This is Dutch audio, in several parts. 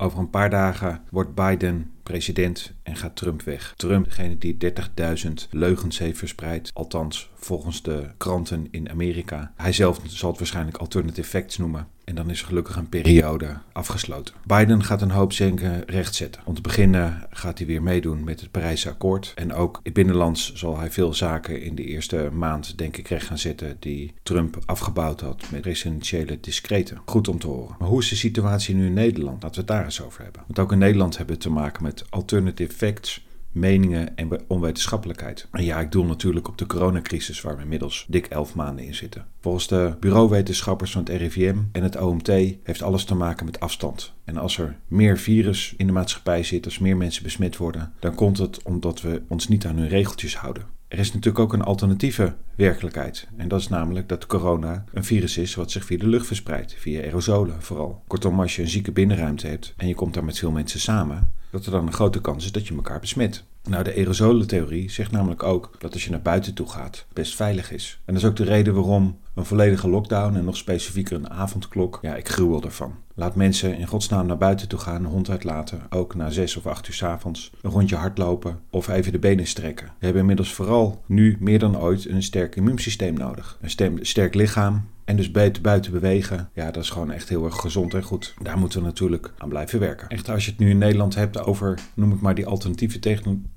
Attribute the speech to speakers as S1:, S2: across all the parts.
S1: Over een paar dagen wordt Biden president en gaat Trump weg. Trump, degene die 30.000 leugens heeft verspreid, althans volgens de kranten in Amerika. Hij zelf zal het waarschijnlijk alternative facts noemen. En dan is gelukkig een periode afgesloten. Biden gaat een hoop zenken rechtzetten. Om te beginnen gaat hij weer meedoen met het Parijse akkoord. En ook binnenlands zal hij veel zaken in de eerste maand, denk ik, recht gaan zetten die Trump afgebouwd had met presidentiële discreten. Goed om te horen. Maar hoe is de situatie nu in Nederland? Laten we het daar eens over hebben. Want ook in Nederland hebben we te maken met alternative facts meningen en onwetenschappelijkheid. En ja, ik doel natuurlijk op de coronacrisis waar we inmiddels dik elf maanden in zitten. Volgens de bureauwetenschappers van het RIVM en het OMT heeft alles te maken met afstand. En als er meer virus in de maatschappij zit, als meer mensen besmet worden, dan komt het omdat we ons niet aan hun regeltjes houden. Er is natuurlijk ook een alternatieve werkelijkheid. En dat is namelijk dat corona een virus is wat zich via de lucht verspreidt, via aerosolen vooral. Kortom, als je een zieke binnenruimte hebt en je komt daar met veel mensen samen, dat er dan een grote kans is dat je elkaar besmet. Nou, de aerosolentheorie zegt namelijk ook dat als je naar buiten toe gaat, best veilig is. En dat is ook de reden waarom een volledige lockdown en nog specifieker een avondklok, ja, ik gruwel ervan. Laat mensen in godsnaam naar buiten toe gaan, een hond uitlaten, ook na zes of acht uur s avonds, een rondje hardlopen of even de benen strekken. We hebben inmiddels vooral nu meer dan ooit een sterk immuunsysteem nodig. Een sterk lichaam, en dus buiten bewegen, ja, dat is gewoon echt heel erg gezond en goed. Daar moeten we natuurlijk aan blijven werken. Echt, als je het nu in Nederland hebt over, noem ik maar die alternatieve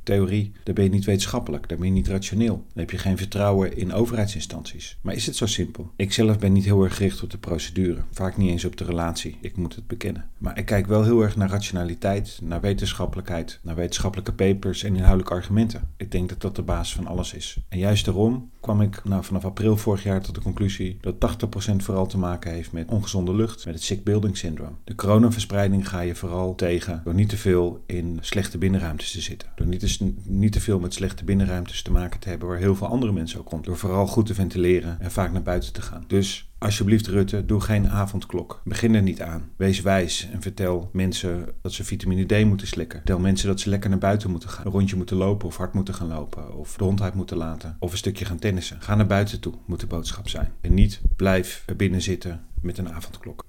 S1: theorie, dan ben je niet wetenschappelijk, dan ben je niet rationeel. Dan heb je geen vertrouwen in overheidsinstanties. Maar is het zo simpel? Ik zelf ben niet heel erg gericht op de procedure, vaak niet eens op de relatie, ik moet het bekennen. Maar ik kijk wel heel erg naar rationaliteit, naar wetenschappelijkheid, naar wetenschappelijke papers en inhoudelijke argumenten. Ik denk dat dat de basis van alles is. En juist daarom kwam ik nou, vanaf april vorig jaar tot de conclusie dat 80% vooral te maken heeft met ongezonde lucht, met het sick building syndrome. De coronaverspreiding ga je vooral tegen door niet te veel in slechte binnenruimtes te zitten. Door niet te, niet te veel met slechte binnenruimtes te maken te hebben waar heel veel andere mensen ook rond. Door vooral goed te ventileren en vaak naar buiten te gaan. Dus Alsjeblieft, Rutte, doe geen avondklok. Begin er niet aan. Wees wijs en vertel mensen dat ze vitamine D moeten slikken. Vertel mensen dat ze lekker naar buiten moeten gaan. Een rondje moeten lopen of hard moeten gaan lopen. Of de hond uit moeten laten. Of een stukje gaan tennissen. Ga naar buiten toe, moet de boodschap zijn. En niet blijf binnen zitten met een avondklok.